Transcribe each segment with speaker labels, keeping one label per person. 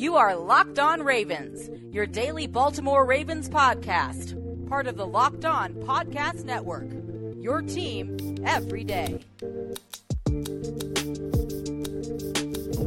Speaker 1: You are Locked On Ravens, your daily Baltimore Ravens podcast, part of the Locked On Podcast Network. Your team every day.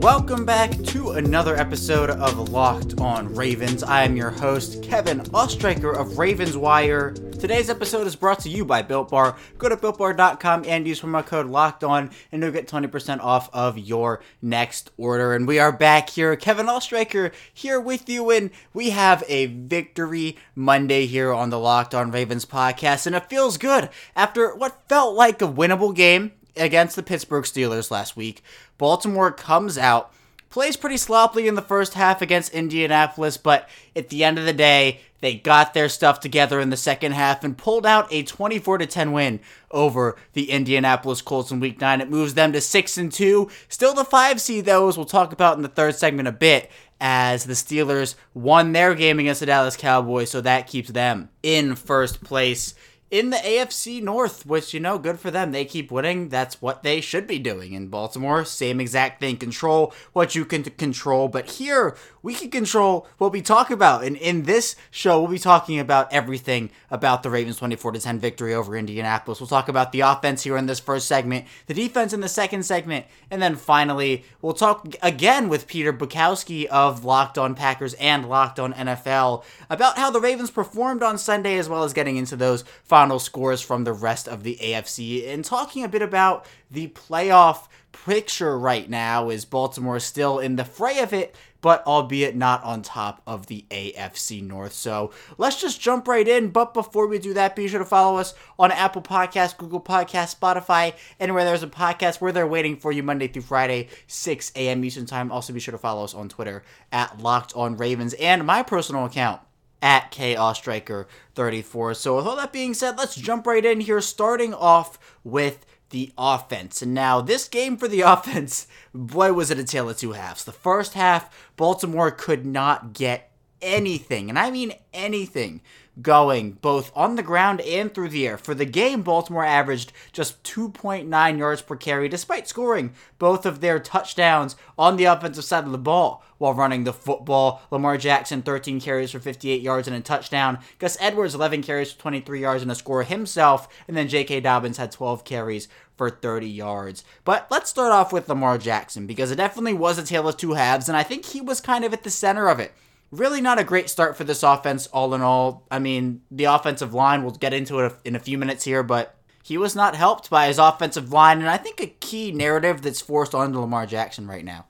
Speaker 2: Welcome back to another episode of Locked On Ravens. I am your host, Kevin Oestreicher of Ravens Wire. Today's episode is brought to you by Built Bar. Go to builtbar.com and use promo code Locked On, and you'll get 20% off of your next order. And we are back here, Kevin Oestreicher here with you, and we have a victory Monday here on the Locked On Ravens podcast, and it feels good after what felt like a winnable game against the Pittsburgh Steelers last week. Baltimore comes out, plays pretty sloppily in the first half against Indianapolis, but at the end of the day, they got their stuff together in the second half and pulled out a 24 to 10 win over the Indianapolis Colts in week 9. It moves them to 6 and 2. Still the 5 seed though, as we'll talk about in the third segment a bit as the Steelers won their game against the Dallas Cowboys, so that keeps them in first place in the AFC North, which, you know, good for them. They keep winning. That's what they should be doing. In Baltimore, same exact thing. Control what you can control. But here, we can control what we talk about. And in this show, we'll be talking about everything about the Ravens 24 10 victory over Indianapolis. We'll talk about the offense here in this first segment, the defense in the second segment, and then finally, we'll talk again with Peter Bukowski of Locked On Packers and Locked On NFL about how the Ravens performed on Sunday, as well as getting into those final final scores from the rest of the AFC and talking a bit about the playoff picture right now. Is Baltimore still in the fray of it? But albeit not on top of the AFC North. So let's just jump right in. But before we do that, be sure to follow us on Apple Podcasts, Google Podcasts, Spotify, anywhere there's a podcast where they're waiting for you Monday through Friday, 6 a.m. Eastern Time. Also, be sure to follow us on Twitter at Locked On Ravens and my personal account at Chaos Striker 34. So, with all that being said, let's jump right in here, starting off with the offense. And now, this game for the offense, boy, was it a tale of two halves. The first half, Baltimore could not get anything, and I mean anything, going both on the ground and through the air. For the game, Baltimore averaged just 2.9 yards per carry, despite scoring both of their touchdowns on the offensive side of the ball while running the football. Lamar Jackson, 13 carries for 58 yards and a touchdown. Gus Edwards, 11 carries for 23 yards and a score himself. And then J.K. Dobbins had 12 carries for 30 yards. But let's start off with Lamar Jackson because it definitely was a tale of two halves, and I think he was kind of at the center of it really not a great start for this offense, all in all. I mean, the offensive line, we'll get into it in a few minutes here, but he was not helped by his offensive line. And I think a key narrative that's forced onto Lamar Jackson right now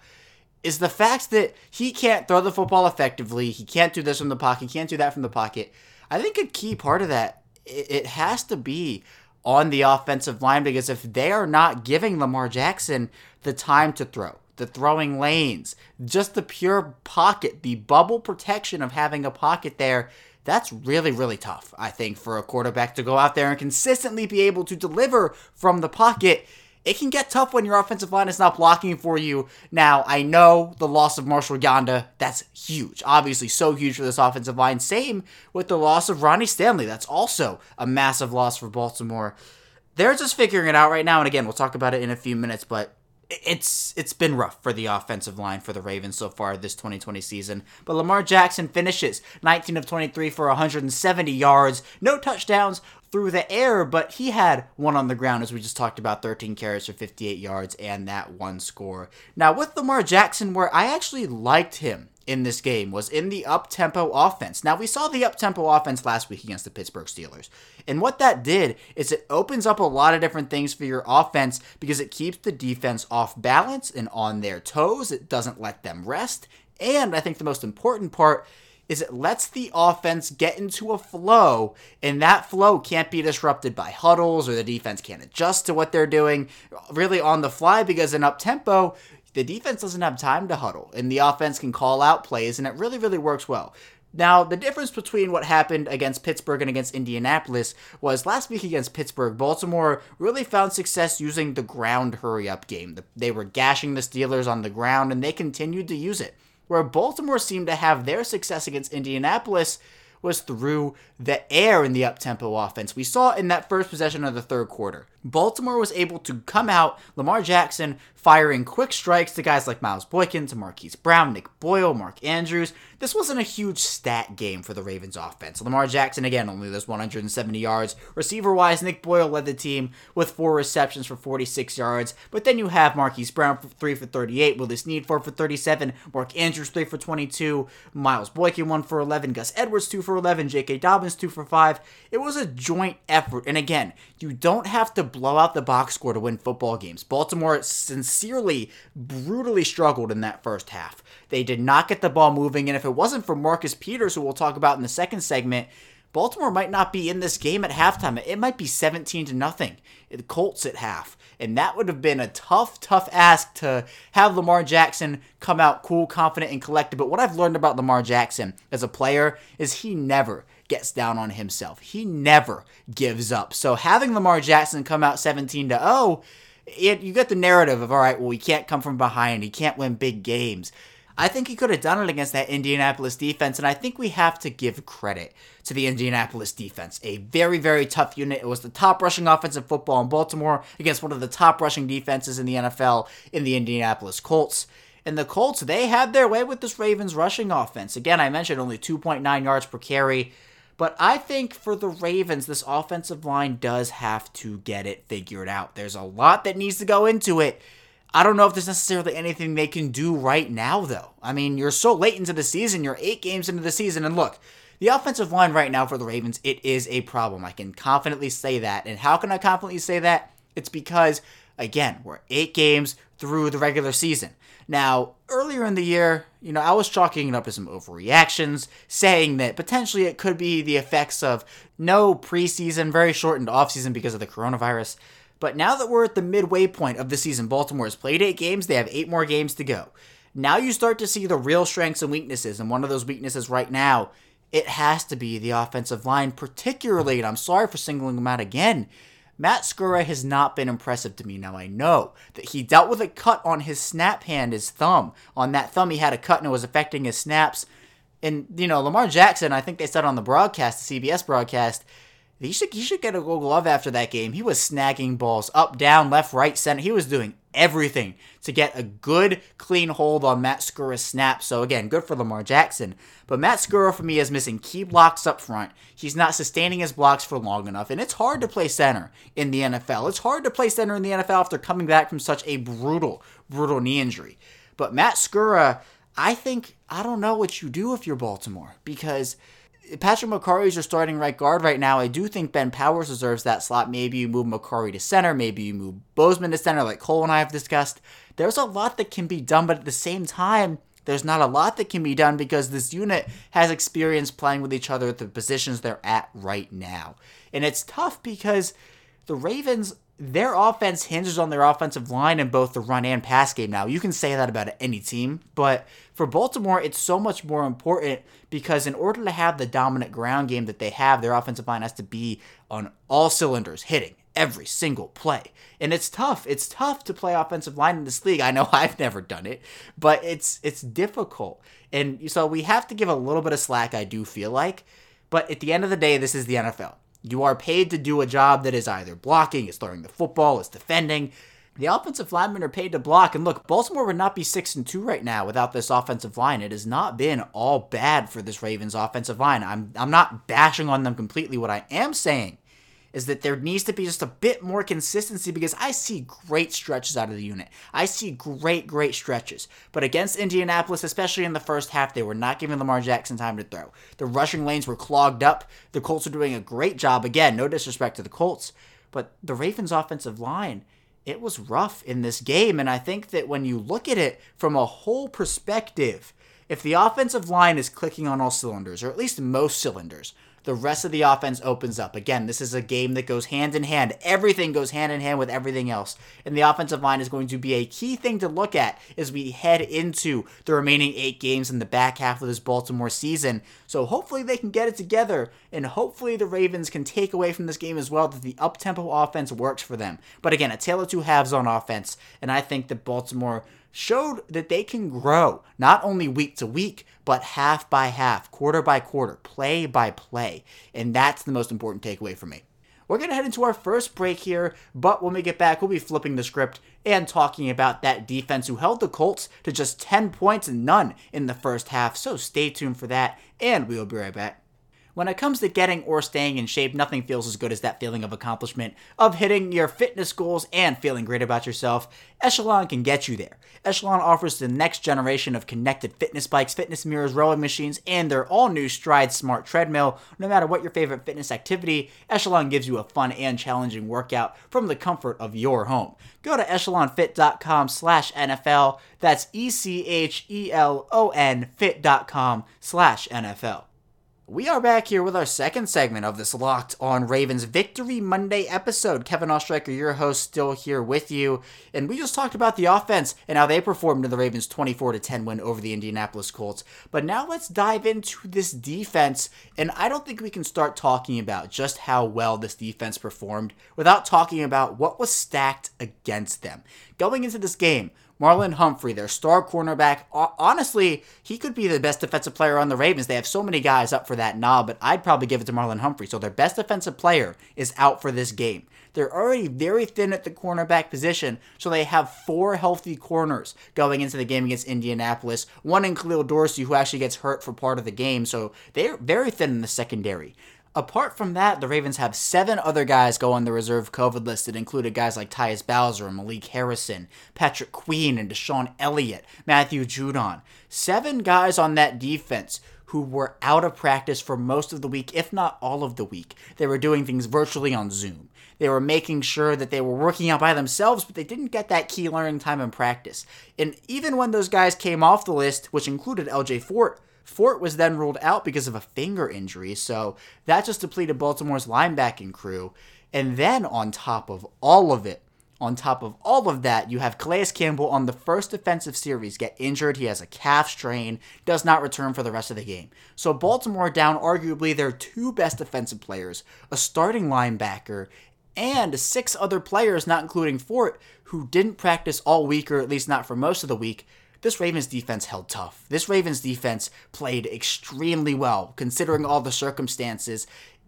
Speaker 2: is the fact that he can't throw the football effectively. He can't do this from the pocket, he can't do that from the pocket. I think a key part of that, it has to be on the offensive line because if they are not giving Lamar Jackson the time to throw, the throwing lanes, just the pure pocket, the bubble protection of having a pocket there. That's really, really tough, I think, for a quarterback to go out there and consistently be able to deliver from the pocket. It can get tough when your offensive line is not blocking for you. Now, I know the loss of Marshall Yanda, that's huge. Obviously, so huge for this offensive line. Same with the loss of Ronnie Stanley. That's also a massive loss for Baltimore. They're just figuring it out right now. And again, we'll talk about it in a few minutes, but it's it's been rough for the offensive line for the Ravens so far this 2020 season. But Lamar Jackson finishes 19 of 23 for 170 yards, no touchdowns through the air, but he had one on the ground as we just talked about 13 carries for 58 yards and that one score. Now with Lamar Jackson where I actually liked him in this game was in the up tempo offense. Now, we saw the up tempo offense last week against the Pittsburgh Steelers. And what that did is it opens up a lot of different things for your offense because it keeps the defense off balance and on their toes. It doesn't let them rest. And I think the most important part is it lets the offense get into a flow, and that flow can't be disrupted by huddles or the defense can't adjust to what they're doing really on the fly because in up tempo, the defense doesn't have time to huddle, and the offense can call out plays, and it really, really works well. Now, the difference between what happened against Pittsburgh and against Indianapolis was last week against Pittsburgh, Baltimore really found success using the ground hurry up game. They were gashing the Steelers on the ground, and they continued to use it. Where Baltimore seemed to have their success against Indianapolis was through the air in the up tempo offense. We saw in that first possession of the third quarter. Baltimore was able to come out, Lamar Jackson firing quick strikes to guys like Miles Boykin, to Marquise Brown, Nick Boyle, Mark Andrews. This wasn't a huge stat game for the Ravens offense. Lamar Jackson, again, only those 170 yards. Receiver wise, Nick Boyle led the team with four receptions for 46 yards. But then you have Marquise Brown for 3 for 38, Willie Snead 4 for 37, Mark Andrews 3 for 22, Miles Boykin 1 for 11, Gus Edwards 2 for 11, J.K. Dobbins 2 for 5. It was a joint effort. And again, you don't have to blow out the box score to win football games. Baltimore sincerely, brutally struggled in that first half. They did not get the ball moving, and if it wasn't for Marcus Peters, who we'll talk about in the second segment, Baltimore might not be in this game at halftime. It might be 17 to nothing. The Colts at half. And that would have been a tough, tough ask to have Lamar Jackson come out cool, confident, and collected. But what I've learned about Lamar Jackson as a player is he never gets down on himself. He never gives up. So having Lamar Jackson come out 17 to 0, it, you get the narrative of all right, well, he can't come from behind. He can't win big games. I think he could have done it against that Indianapolis defense, and I think we have to give credit to the Indianapolis defense. A very, very tough unit. It was the top rushing offensive football in Baltimore against one of the top rushing defenses in the NFL in the Indianapolis Colts. And the Colts, they had their way with this Ravens rushing offense. Again, I mentioned only 2.9 yards per carry. But I think for the Ravens, this offensive line does have to get it figured out. There's a lot that needs to go into it. I don't know if there's necessarily anything they can do right now, though. I mean, you're so late into the season, you're eight games into the season, and look, the offensive line right now for the Ravens, it is a problem. I can confidently say that. And how can I confidently say that? It's because, again, we're eight games through the regular season. Now, earlier in the year, you know, I was chalking it up to some overreactions, saying that potentially it could be the effects of no preseason, very shortened offseason because of the coronavirus. But now that we're at the midway point of the season, Baltimore has played eight games, they have eight more games to go. Now you start to see the real strengths and weaknesses, and one of those weaknesses right now, it has to be the offensive line, particularly, and I'm sorry for singling them out again, Matt Skura has not been impressive to me. Now, I know that he dealt with a cut on his snap hand, his thumb. On that thumb, he had a cut and it was affecting his snaps. And, you know, Lamar Jackson, I think they said on the broadcast, the CBS broadcast, he should, he should get a gold glove after that game. He was snagging balls up, down, left, right, center. He was doing everything to get a good, clean hold on Matt Skura's snap. So again, good for Lamar Jackson. But Matt Skura for me is missing key blocks up front. He's not sustaining his blocks for long enough, and it's hard to play center in the NFL. It's hard to play center in the NFL after coming back from such a brutal, brutal knee injury. But Matt Skura, I think I don't know what you do if you're Baltimore because Patrick Mekari is your starting right guard right now. I do think Ben Powers deserves that slot. Maybe you move Mekari to center. Maybe you move Bozeman to center, like Cole and I have discussed. There's a lot that can be done, but at the same time, there's not a lot that can be done because this unit has experience playing with each other at the positions they're at right now. And it's tough because the Ravens their offense hinges on their offensive line in both the run and pass game now. You can say that about any team, but for Baltimore, it's so much more important because in order to have the dominant ground game that they have, their offensive line has to be on all cylinders, hitting every single play. And it's tough. It's tough to play offensive line in this league. I know I've never done it, but it's it's difficult. And so we have to give a little bit of slack, I do feel like. But at the end of the day, this is the NFL. You are paid to do a job that is either blocking, is throwing the football, is defending. The offensive linemen are paid to block. And look, Baltimore would not be 6 and 2 right now without this offensive line. It has not been all bad for this Ravens offensive line. I'm I'm not bashing on them completely. What I am saying is that there needs to be just a bit more consistency because I see great stretches out of the unit. I see great, great stretches. But against Indianapolis, especially in the first half, they were not giving Lamar Jackson time to throw. The rushing lanes were clogged up. The Colts are doing a great job. Again, no disrespect to the Colts, but the Ravens' offensive line. It was rough in this game, and I think that when you look at it from a whole perspective, if the offensive line is clicking on all cylinders, or at least most cylinders, the rest of the offense opens up. Again, this is a game that goes hand in hand. Everything goes hand in hand with everything else. And the offensive line is going to be a key thing to look at as we head into the remaining eight games in the back half of this Baltimore season. So hopefully they can get it together, and hopefully the Ravens can take away from this game as well that the up tempo offense works for them. But again, a tale of two halves on offense, and I think that Baltimore showed that they can grow not only week to week, but half by half, quarter by quarter, play by play. And that's the most important takeaway for me. We're going to head into our first break here, but when we get back, we'll be flipping the script and talking about that defense who held the Colts to just 10 points and none in the first half. So stay tuned for that, and we will be right back. When it comes to getting or staying in shape, nothing feels as good as that feeling of accomplishment, of hitting your fitness goals and feeling great about yourself. Echelon can get you there. Echelon offers the next generation of connected fitness bikes, fitness mirrors, rowing machines, and their all new Stride Smart Treadmill. No matter what your favorite fitness activity, Echelon gives you a fun and challenging workout from the comfort of your home. Go to echelonfit.com slash NFL. That's E C H E L O N fit.com slash NFL. We are back here with our second segment of this Locked on Ravens Victory Monday episode. Kevin Oestreicher, your host, still here with you. And we just talked about the offense and how they performed in the Ravens' 24 10 win over the Indianapolis Colts. But now let's dive into this defense. And I don't think we can start talking about just how well this defense performed without talking about what was stacked against them. Going into this game, Marlon Humphrey, their star cornerback. Honestly, he could be the best defensive player on the Ravens. They have so many guys up for that knob, but I'd probably give it to Marlon Humphrey. So their best defensive player is out for this game. They're already very thin at the cornerback position, so they have four healthy corners going into the game against Indianapolis. One in Khalil Dorsey, who actually gets hurt for part of the game, so they're very thin in the secondary. Apart from that, the Ravens have seven other guys go on the reserve COVID list that included guys like Tyus Bowser, and Malik Harrison, Patrick Queen, and DeShon Elliott, Matthew Judon. Seven guys on that defense who were out of practice for most of the week, if not all of the week. They were doing things virtually on Zoom. They were making sure that they were working out by themselves, but they didn't get that key learning time in practice. And even when those guys came off the list, which included LJ Fort, Fort was then ruled out because of a finger injury, so that just depleted Baltimore's linebacking crew. And then on top of all of it, on top of all of that, you have Calais Campbell on the first defensive series get injured. He has a calf strain, does not return for the rest of the game. So Baltimore down arguably their two best defensive players, a starting linebacker, and six other players, not including Fort, who didn't practice all week or at least not for most of the week this Ravens defense held tough. This Ravens defense played extremely well, considering all the circumstances.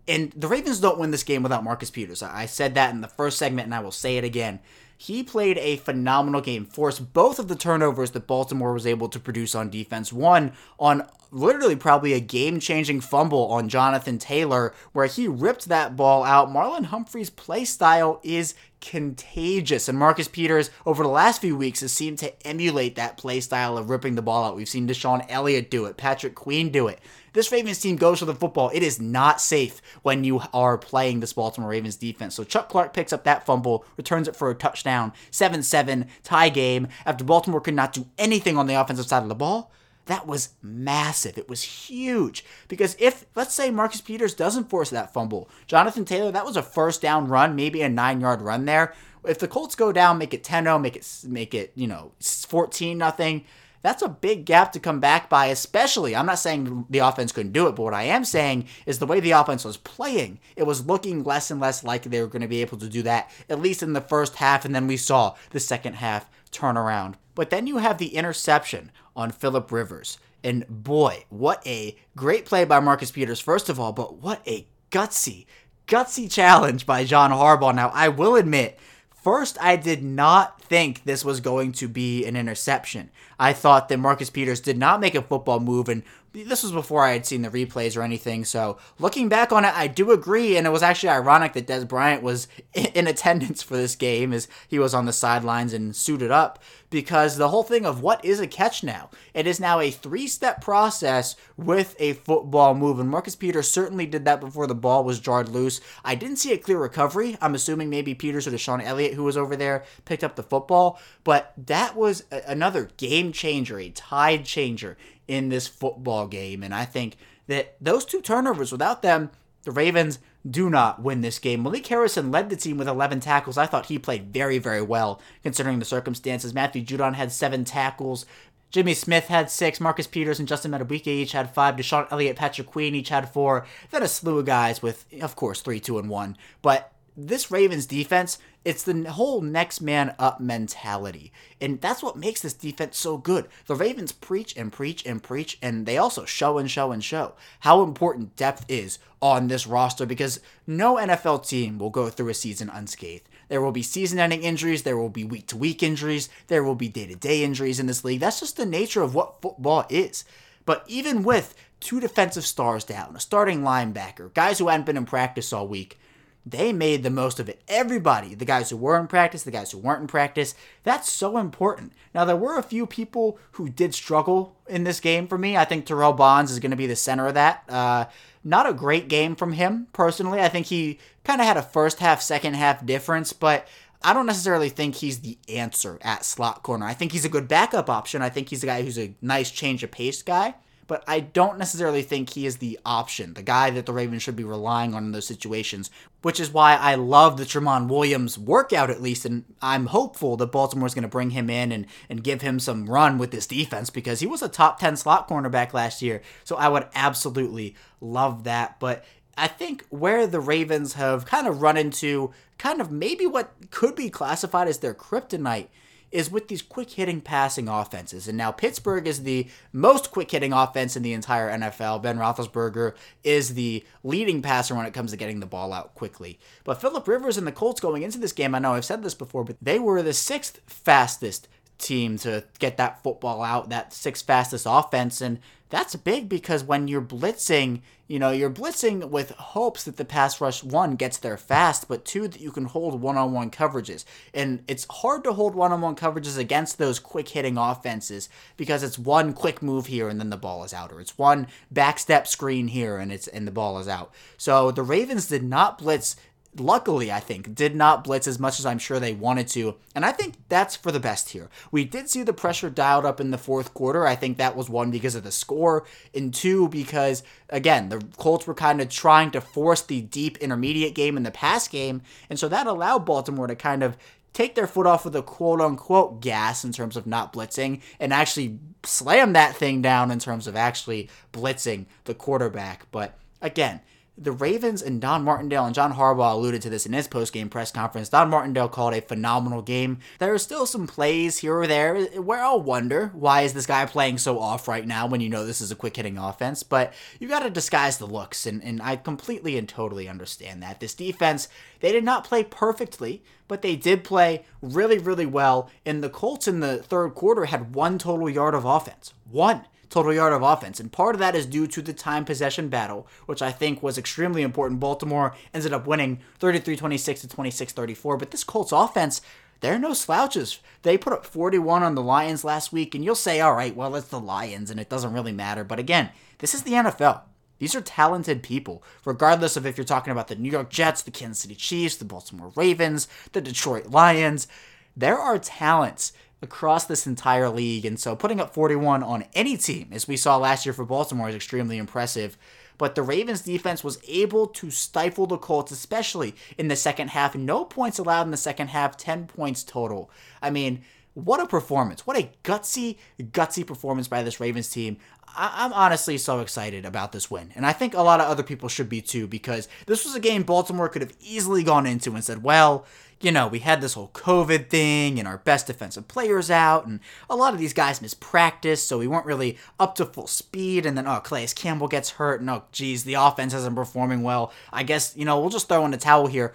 Speaker 2: And the Ravens don't win this game without Marcus Peters. I said that in the first segment, and I will say it again. He played a phenomenal game, forced both of the turnovers that Baltimore was able to produce on defense. One on literally probably a game changing fumble on Jonathan Taylor, where he ripped that ball out. Marlon Humphrey's play style is contagious. And Marcus Peters, over the last few weeks, has seemed to emulate that play style of ripping the ball out. We've seen DeShon Elliott do it, Patrick Queen do it. This Ravens team goes for the football. It is not safe when you are playing this Baltimore Ravens defense. So Chuck Clark picks up that fumble, returns it for a touchdown, 7 7, tie game, after Baltimore could not do anything on the offensive side of the ball. That was massive. It was huge. Because if, let's say, Marcus Peters doesn't force that fumble, Jonathan Taylor, that was a first down run, maybe a nine yard run there. If the Colts go down, make it 10 0, make it, make it, you know, 14 nothing. That's a big gap to come back by, especially. I'm not saying the offense couldn't do it, but what I am saying is the way the offense was playing, it was looking less and less like they were going to be able to do that, at least in the first half, and then we saw the second half turn around. But then you have the interception on Philip Rivers. And boy, what a great play by Marcus Peters, first of all, but what a gutsy, gutsy challenge by John Harbaugh. Now, I will admit, first, I did not think this was going to be an interception. I thought that Marcus Peters did not make a football move and this was before I had seen the replays or anything. So looking back on it, I do agree, and it was actually ironic that Dez Bryant was in attendance for this game as he was on the sidelines and suited up because the whole thing of what is a catch now? It is now a three-step process with a football move, and Marcus Peters certainly did that before the ball was jarred loose. I didn't see a clear recovery. I'm assuming maybe Peters or DeShon Elliott, who was over there, picked up the football, but that was another game changer, a tide changer in this football game. And I think that those two turnovers, without them, the Ravens do not win this game. Malik Harrison led the team with 11 tackles. I thought he played very, very well considering the circumstances. Matthew Judon had seven tackles. Jimmy Smith had six. Marcus Peters and Justin Madubuike each had five. DeShon Elliott, Patrick Queen each had four. Then a slew of guys with, of course, three, two, and one. But this Ravens defense, it's the whole next man up mentality. And that's what makes this defense so good. The Ravens preach and preach and preach, and they also show and show and show how important depth is on this roster because no NFL team will go through a season unscathed. There will be season ending injuries, there will be week to week injuries, there will be day to day injuries in this league. That's just the nature of what football is. But even with two defensive stars down, a starting linebacker, guys who hadn't been in practice all week, they made the most of it. Everybody, the guys who were in practice, the guys who weren't in practice, that's so important. Now, there were a few people who did struggle in this game for me. I think Terrell Bonds is going to be the center of that. Uh, not a great game from him, personally. I think he kind of had a first half, second half difference, but I don't necessarily think he's the answer at slot corner. I think he's a good backup option. I think he's a guy who's a nice change of pace guy but I don't necessarily think he is the option, the guy that the Ravens should be relying on in those situations, which is why I love the Tramon Williams workout at least, and I'm hopeful that Baltimore's going to bring him in and, and give him some run with this defense because he was a top 10 slot cornerback last year, so I would absolutely love that, but I think where the Ravens have kind of run into kind of maybe what could be classified as their kryptonite is with these quick hitting passing offenses. And now Pittsburgh is the most quick hitting offense in the entire NFL. Ben Roethlisberger is the leading passer when it comes to getting the ball out quickly. But Philip Rivers and the Colts going into this game, I know I've said this before, but they were the sixth fastest team to get that football out, that sixth fastest offense. And that's big because when you're blitzing, you know, you're blitzing with hopes that the pass rush one gets there fast, but two that you can hold one-on-one coverages. And it's hard to hold one-on-one coverages against those quick hitting offenses because it's one quick move here and then the ball is out, or it's one backstep screen here and it's and the ball is out. So the Ravens did not blitz luckily, I think, did not blitz as much as I'm sure they wanted to. And I think that's for the best here. We did see the pressure dialed up in the fourth quarter. I think that was one because of the score, and two because, again, the Colts were kind of trying to force the deep intermediate game in the pass game. And so that allowed Baltimore to kind of take their foot off of the quote unquote gas in terms of not blitzing and actually slam that thing down in terms of actually blitzing the quarterback. But again, the Ravens and Don Martindale and John Harbaugh alluded to this in his post-game press conference. Don Martindale called a phenomenal game. There are still some plays here or there where I'll wonder why is this guy playing so off right now when you know this is a quick hitting offense, but you got to disguise the looks, and, and I completely and totally understand that. This defense, they did not play perfectly, but they did play really, really well. And the Colts in the third quarter had one total yard of offense. One total yard of offense. And part of that is due to the time possession battle, which I think was extremely important. Baltimore ended up winning 33 26 to 26 34. But this Colts offense, they're no slouches. They put up 41 on the Lions last week, and you'll say, all right, well, it's the Lions, and it doesn't really matter. But again, this is the NFL. These are talented people, regardless of if you're talking about the New York Jets, the Kansas City Chiefs, the Baltimore Ravens, the Detroit Lions. There are talents across this entire league. And so putting up 41 on any team, as we saw last year for Baltimore, is extremely impressive. But the Ravens defense was able to stifle the Colts, especially in the second half. No points allowed in the second half, 10 points total. I mean, what a performance. What a gutsy, gutsy performance by this Ravens team. I- am honestly so excited about this win. And I think a lot of other people should be too, because this was a game Baltimore could have easily gone into and said, well, you know, we had this whole COVID thing and our best defensive players out, and a lot of these guys missed practice, so we weren't really up to full speed. And then, oh, Calais Campbell gets hurt, and oh, geez, the offense isn't performing well. I guess, you know, we'll just throw in a towel here.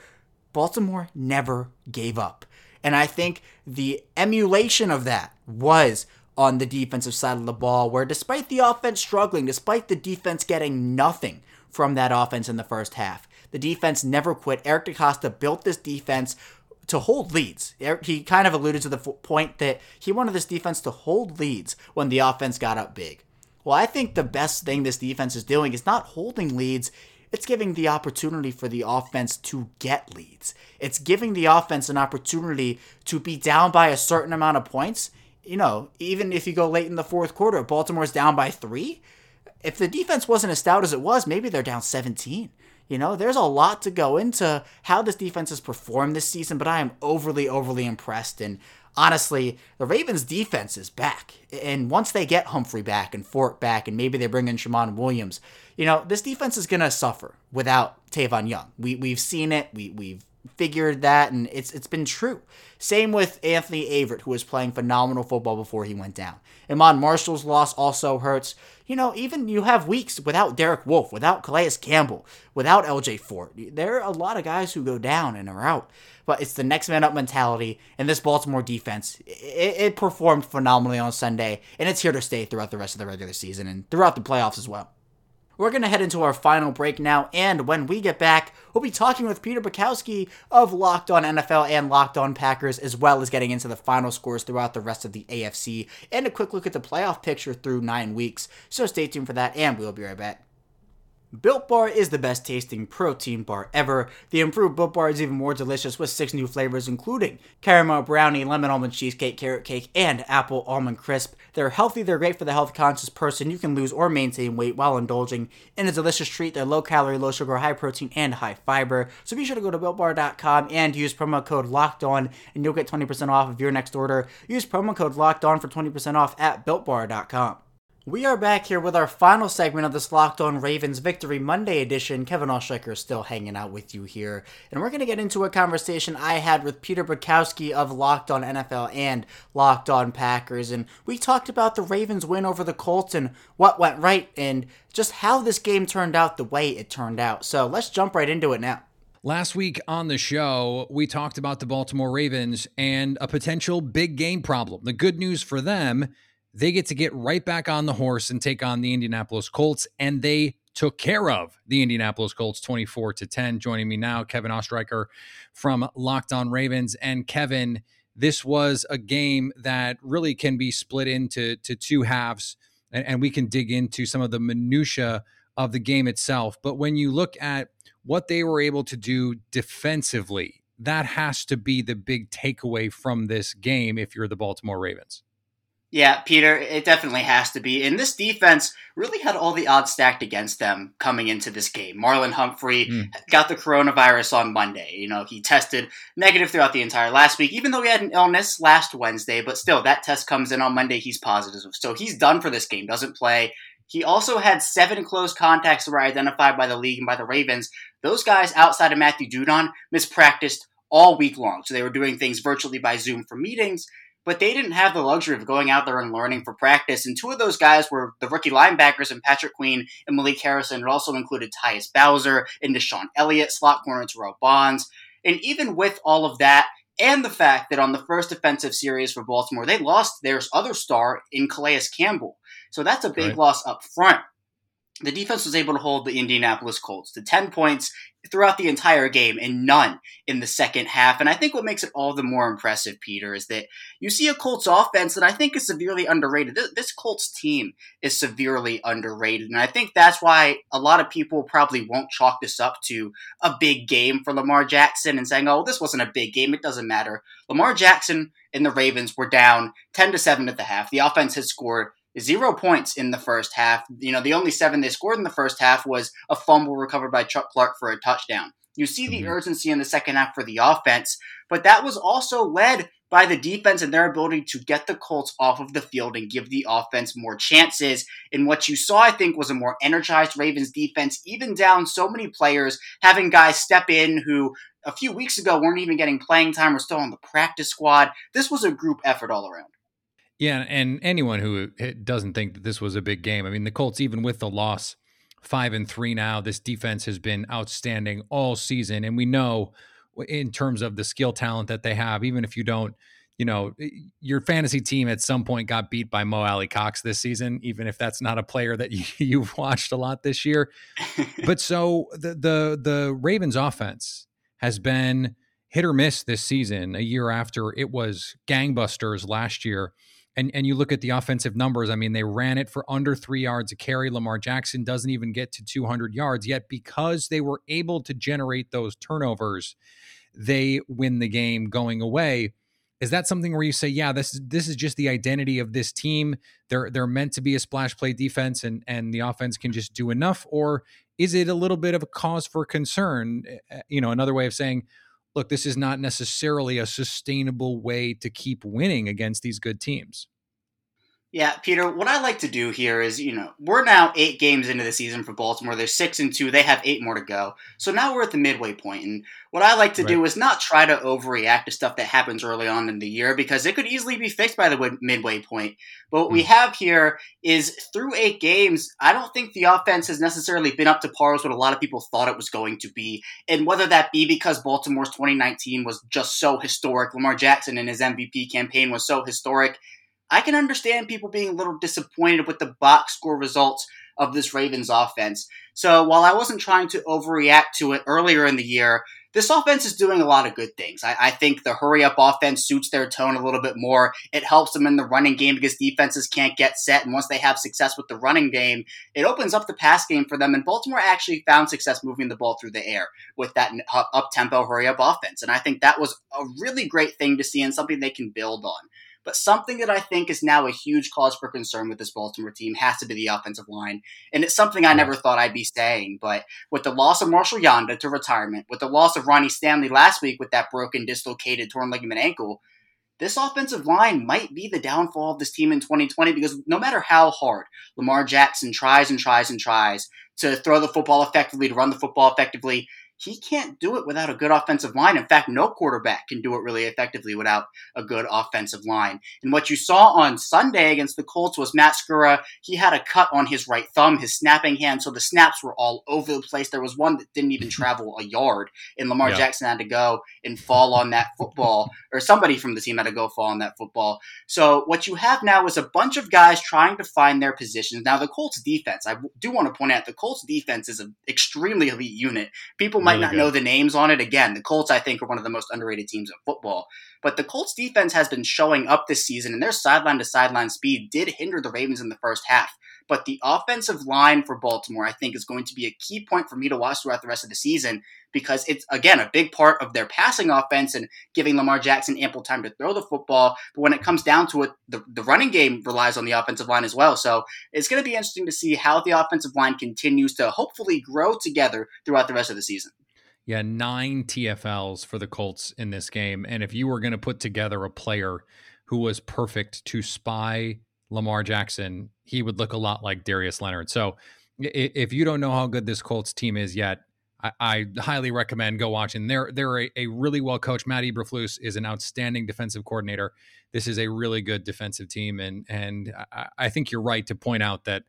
Speaker 2: Baltimore never gave up. And I think the emulation of that was on the defensive side of the ball, where despite the offense struggling, despite the defense getting nothing from that offense in the first half, the defense never quit. Eric DeCosta built this defense to hold leads. Er, he kind of alluded to the point that he wanted this defense to hold leads when the offense got up big. Well, I think the best thing this defense is doing is not holding leads, it's giving the opportunity for the offense to get leads. It's giving the offense an opportunity to be down by a certain amount of points. You know, even if you go late in the fourth quarter, Baltimore's down by three. If the defense wasn't as stout as it was, maybe they're down 17. You know, there's a lot to go into how this defense has performed this season, but I am overly, overly impressed. And honestly, the Ravens' defense is back. And once they get Humphrey back and Fort back, and maybe they bring in Tramon Williams, you know, this defense is going to suffer without Tavon Young. We, we've seen it. We, we've figured that, and it's it's been true. Same with Anthony Averett, who was playing phenomenal football before he went down. Iman Marshall's loss also hurts. You know, even you have weeks without Derek Wolfe, without Calais Campbell, without LJ Fort. There are a lot of guys who go down and are out. But it's the next man up mentality, and this Baltimore defense, it, it performed phenomenally on Sunday, and it's here to stay throughout the rest of the regular season and throughout the playoffs as well. We're going to head into our final break now, and when we get back, we'll be talking with Peter Bukowski of Locked On NFL and Locked On Packers, as well as getting into the final scores throughout the rest of the AFC and a quick look at the playoff picture through nine weeks. So stay tuned for that, and we'll be right back. Built Bar is the best tasting protein bar ever. The improved Built Bar is even more delicious with six new flavors, including caramel brownie, lemon almond cheesecake, carrot cake, and apple almond crisp. They're healthy, they're great for the health conscious person. You can lose or maintain weight while indulging in a delicious treat. They're low calorie, low sugar, high protein, and high fiber. So be sure to go to builtbar.com and use promo code locked on, and you'll get 20% off of your next order. Use promo code locked on for 20% off at builtbar.com. We are back here with our final segment of this Locked On Ravens Victory Monday edition. Kevin Oestreicher is still hanging out with you here. And we're going to get into a conversation I had with Peter Bukowski of Locked On NFL and Locked On Packers. And we talked about the Ravens win over the Colts and what went right and just how this game turned out the way it turned out. So let's jump right into it now.
Speaker 3: Last week on the show, we talked about the Baltimore Ravens and a potential big game problem. The good news for them they get to get right back on the horse and take on the Indianapolis Colts, and they took care of the Indianapolis Colts 24 to 10. Joining me now, Kevin Oestreicher from Locked On Ravens. And Kevin, this was a game that really can be split into to two halves, and, and we can dig into some of the minutia of the game itself. But when you look at what they were able to do defensively, that has to be the big takeaway from this game if you're the Baltimore Ravens.
Speaker 2: Yeah, Peter, it definitely has to be. And this defense really had all the odds stacked against them coming into this game. Marlon Humphrey mm. got the coronavirus on Monday. You know, he tested negative throughout the entire last week, even though he had an illness last Wednesday, but still, that test comes in on Monday. He's positive. So he's done for this game, doesn't play. He also had seven close contacts that were identified by the league and by the Ravens. Those guys outside of Matthew Judon mispracticed all week long. So they were doing things virtually by Zoom for meetings but they didn't have the luxury of going out there and learning for practice. And two of those guys were the rookie linebackers and Patrick Queen and Malik Harrison. It also included Tyus Bowser and DeShon Elliott, slot corner Terrell Bonds. And even with all of that, and the fact that on the first defensive series for Baltimore, they lost their other star in Calais Campbell. So that's a big right. loss up front the defense was able to hold the Indianapolis Colts to 10 points throughout the entire game and none in the second half. And I think what makes it all the more impressive, Peter, is that you see a Colts offense that I think is severely underrated. This Colts team is severely underrated. And I think that's why a lot of people probably won't chalk this up to a big game for Lamar Jackson and saying, oh, this wasn't a big game. It doesn't matter. Lamar Jackson and the Ravens were down 10 to 7 at the half. The offense had scored zero points in the first half. You know, the only seven they scored in the first half was a fumble recovered by Chuck Clark for a touchdown. You see the mm-hmm. urgency in the second half for the offense, but that was also led by the defense and their ability to get the Colts off of the field and give the offense more chances. And what you saw, I think, was a more energized Ravens defense, even down so many players, having guys step in who a few weeks ago weren't even getting playing time or still on the practice squad. This was a group effort all around.
Speaker 3: Yeah, and anyone who eh, doesn't think that this was a big game, I mean, the Colts, even with the loss, five and three now, this defense has been outstanding all season, and we know in terms of the skill talent that they have, even if you don't, you know, eh, your fantasy team at some point got beat by Mo Alie-Cox this season, even if that's not a player that you, have watched a lot this year. but so the the the Ravens offense has been hit or miss this season. A year after it was gangbusters last year and and you look at the offensive numbers. I mean, they ran it for under three yards a carry. Lamar Jackson doesn't even get to 200 yards yet because they were able to generate those turnovers. They win the game going away. Is that something where you say, yeah, this is this is just the identity of this team? They're they're meant to be a splash play defense, and and the offense can just do enough, or is it a little bit of a cause for concern? Eh, eh, you know, another way of saying, look, this is not necessarily a sustainable way to keep winning against these good teams.
Speaker 2: Yeah, Peter, what I like to do here is, you know, we're now eight games into the season for Baltimore. They're six and two. They have eight more to go. So now we're at the midway point. And what I like to right. do is not try to overreact to stuff that happens early on in the year because it could easily be fixed by the midway point. But what mm. we hmm. have here is through eight games, I don't think the offense has necessarily been up to par with what a lot of people thought it was going to be. And whether that be because Baltimore's 2019 was just so historic, Lamar Jackson and his MVP campaign was so historic I can understand people being a little disappointed with the box score results of this Ravens offense. So while I wasn't trying to overreact to it earlier in the year, this offense is doing a lot of good things. I, I, think the hurry up offense suits their tone a little bit more. It helps them in the running game because defenses can't get set. And once they have success with the running game, it opens up the pass game for them. And Baltimore actually found success moving the ball through the air with that up tempo hurry up offense. And I think that was a really great thing to see and something they can build on. But something that I think is now a huge cause for concern with this Baltimore team has to be the offensive line. And it's something I never thought I'd be saying. But with the loss of Marshall Yanda to retirement, with the loss of Ronnie Stanley last week with that broken, dislocated, torn ligament ankle, this offensive line might be the downfall of this team in 2020 because no matter how hard Lamar Jackson tries and tries and tries to throw the football effectively, to run the football effectively, he can't do it without a good offensive line. In fact, no quarterback can do it really effectively without a good offensive line. And what you saw on Sunday against the Colts was Matt Skura, he had a cut on his right thumb, his snapping hand, so the snaps were all over the place. There was one that didn't even travel a yard, and Lamar yeah. Jackson had to go and fall on that football, or somebody from the team had to go fall on that football. So what you have now is a bunch of guys trying to find their positions. Now, the Colts defense, I do want to point out, the Colts defense is an extremely elite unit. People might really not good. know the names on it. Again, the Colts, I think, are one of the most underrated teams in football. But the Colts defense has been showing up this season, and their sideline to sideline speed did hinder the Ravens in the first half. But the offensive line for Baltimore, I think, is going to be a key point for me to watch throughout the rest of the season because it's, again, a big part of their passing offense and giving Lamar Jackson ample time to throw the football. But when it comes down to it, the, the running game relies on the offensive line as well. So it's going to be interesting to see how the offensive line continues to hopefully grow together throughout the rest of the season.
Speaker 3: Yeah, nine TFLs for the Colts in this game. And if you were going to put together a player who was perfect to spy Lamar Jackson, he would look a lot like Darius Leonard. So if you don't know how good this Colts team is yet, I, I highly recommend go watching. They're they're a, a really well coached. Matt Eberflus is an outstanding defensive coordinator. This is a really good defensive team, and and I, I think you're right to point out that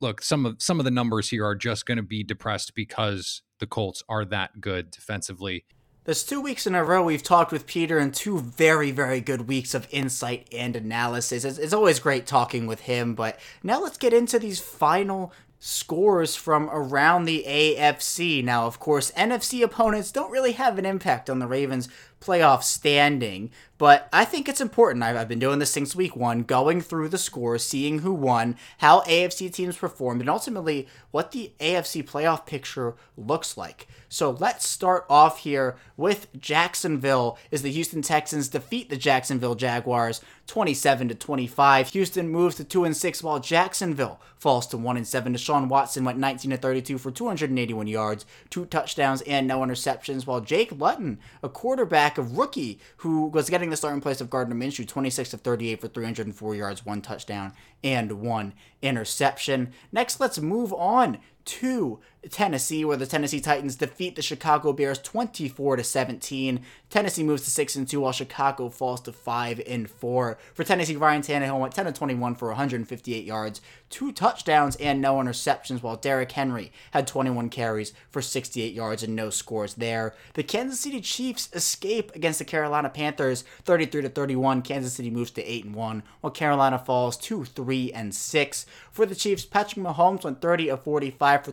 Speaker 3: look some of some of the numbers here are just going to be depressed because the Colts are that good defensively.
Speaker 2: There's two weeks in a row we've talked with Peter and two very, very good weeks of insight and analysis. It's, it's, always great talking with him, but now let's get into these final scores from around the AFC. Now, of course, NFC opponents don't really have an impact on the Ravens' playoff standing, but I think it's important. I've, I've, been doing this since week one, going through the scores, seeing who won, how AFC teams performed, and ultimately what the AFC playoff picture looks like. So let's start off here with Jacksonville as the Houston Texans defeat the Jacksonville Jaguars 27 to 25. Houston moves to 2 and 6 while Jacksonville falls to 1 and 7. Deshaun Watson went 19 to 32 for 281 yards, two touchdowns and no interceptions while Jake Luton, a quarterback of rookie who was getting the starting place of Gardner Minshew, 26 of 38 for 304 yards, one touchdown, and one interception. Next, let's move on to Tennessee, where the Tennessee Titans defeat the Chicago Bears 24 to 17. Tennessee moves to 6 and 2, while Chicago falls to 5 and 4. For Tennessee, Ryan Tannehill went 10 to 21 for 158 yards, two touchdowns, and no interceptions, while Derrick Henry had 21 carries for 68 yards and no scores there. The Kansas City Chiefs escape against the Carolina Panthers 33 to 31. Kansas City moves to 8 and 1, while Carolina falls to 3 and 6. For the Chiefs, Patrick Mahomes went 30 of 45 for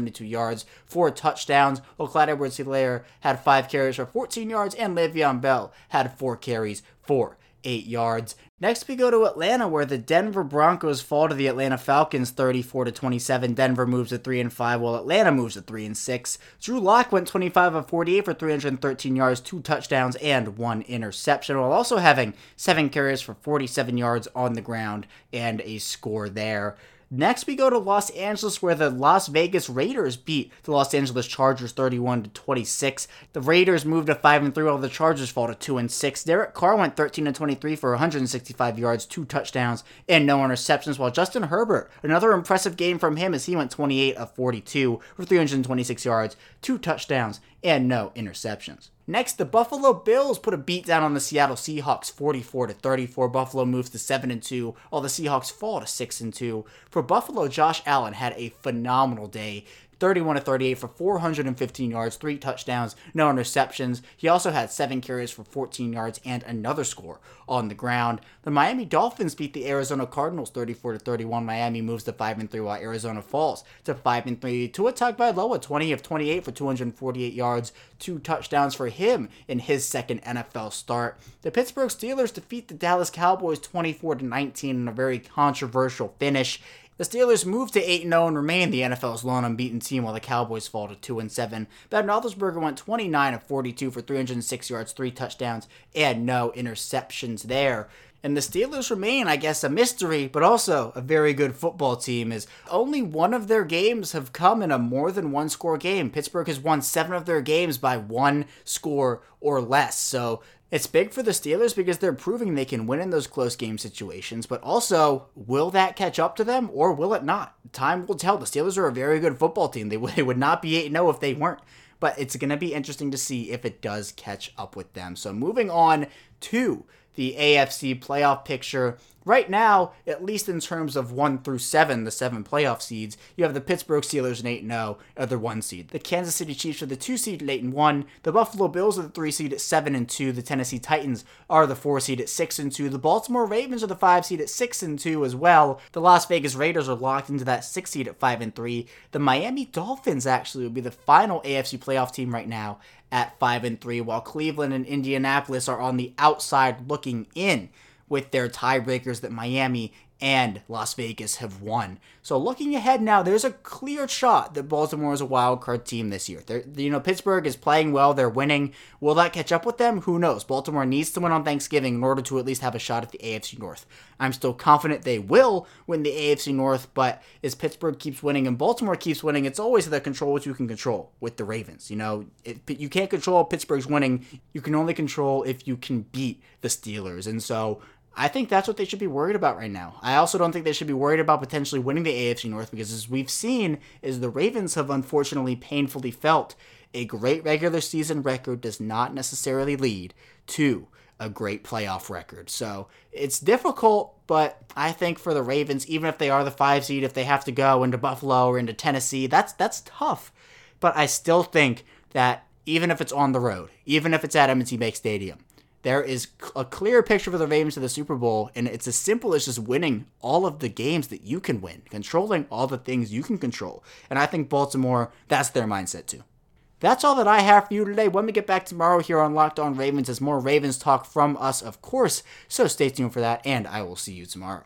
Speaker 2: 372 yards, four touchdowns, while Clyde Edwards-Helaire had five carries for 14 yards, and Le'Veon Bell had four carries for eight yards. Next, we go to Atlanta, where the Denver Broncos fall to the Atlanta Falcons, 34 to 27. Denver moves to three and five, while Atlanta moves to three and six. Drew Lock went 25 of 48 for 313 yards, two touchdowns, and one interception, while also having seven carries for 47 yards on the ground and a score there. Next, we go to Los Angeles, where the Las Vegas Raiders beat the Los Angeles Chargers 31 to 26. The Raiders moved to 5 and 3, while the Chargers fall to 2 and 6. Derek Carr went 13 and 23 for 165 yards, two touchdowns, and no interceptions, while Justin Herbert, another impressive game from him as he went 28 of 42 for 326 yards, two touchdowns, and no interceptions. Next, the Buffalo Bills put a beat down on the Seattle Seahawks 44 to 34. Buffalo moves to 7 and 2, while the Seahawks fall to 6 and 2. For Buffalo, Josh Allen had a phenomenal day. 31 to 38 for 415 yards, three touchdowns, no interceptions. He also had seven carries for 14 yards and another score on the ground. The Miami Dolphins beat the Arizona Cardinals 34 to 31. Miami moves to 5 and 3 while Arizona falls to 5 and 3. Tua Tagovailoa 20 of 28 for 248 yards, two touchdowns for him in his second NFL start. The Pittsburgh Steelers defeat the Dallas Cowboys 24 to 19 in a very controversial finish. The Steelers move to 8 0 and remain the NFL's lone unbeaten team while the Cowboys fall to 2 7. Ben Roethlisberger went 29 of 42 for 306 yards, 3 touchdowns, and no interceptions there. And the Steelers remain, I guess, a mystery, but also a very good football team. Is only one of their games have come in a more than one score game. Pittsburgh has won seven of their games by one score or less. So it's big for the Steelers because they're proving they can win in those close game situations, but also, will that catch up to them or will it not? Time will tell. The Steelers are a very good football team. They, would not be 8 0 if they weren't. But it's going to be interesting to see if it does catch up with them. So, moving on to the AFC playoff picture. Right now, at least in terms of 1 through 7, the seven playoff seeds, you have the Pittsburgh Steelers and 8 and 0 are the 1 seed. The Kansas City Chiefs are the 2 seed at 8 and 1. The Buffalo Bills are the 3 seed at 7 and 2. The Tennessee Titans are the 4 seed at 6 and 2. The Baltimore Ravens are the 5 seed at 6 and 2 as well. The Las Vegas Raiders are locked into that 6 seed at 5 and 3. The Miami Dolphins actually would be the final AFC playoff team right now at 5 and 3 while Cleveland and Indianapolis are on the outside looking in with their tiebreakers that Miami and Las Vegas have won. So looking ahead now, there's a clear shot that Baltimore is a wild card team this year. They're, you know, Pittsburgh is playing well. They're winning. Will that catch up with them? Who knows? Baltimore needs to win on Thanksgiving in order to at least have a shot at the AFC North. I'm still confident they will win the AFC North, but as Pittsburgh keeps winning and Baltimore keeps winning, it's always the control what you can control with the Ravens. You know, it, you can't control Pittsburgh's winning. You can only control if you can beat the Steelers. And so I think that's what they should be worried about right now. I also don't think they should be worried about potentially winning the AFC North because as we've seen is the Ravens have unfortunately painfully felt a great regular season record does not necessarily lead to a great playoff record. So it's difficult, but I think for the Ravens, even if they are the five seed, if they have to go into Buffalo or into Tennessee, that's that's tough. But I still think that even if it's on the road, even if it's at M&T Bank Stadium, there is a clear picture for the Ravens to the Super Bowl, and it's as simple as just winning all of the games that you can win, controlling all the things you can control. And I think Baltimore, that's their mindset too. That's all that I have for you today. When we get back tomorrow here on Locked On Ravens, as more Ravens talk from us, of course. So stay tuned for that, and I will see you tomorrow.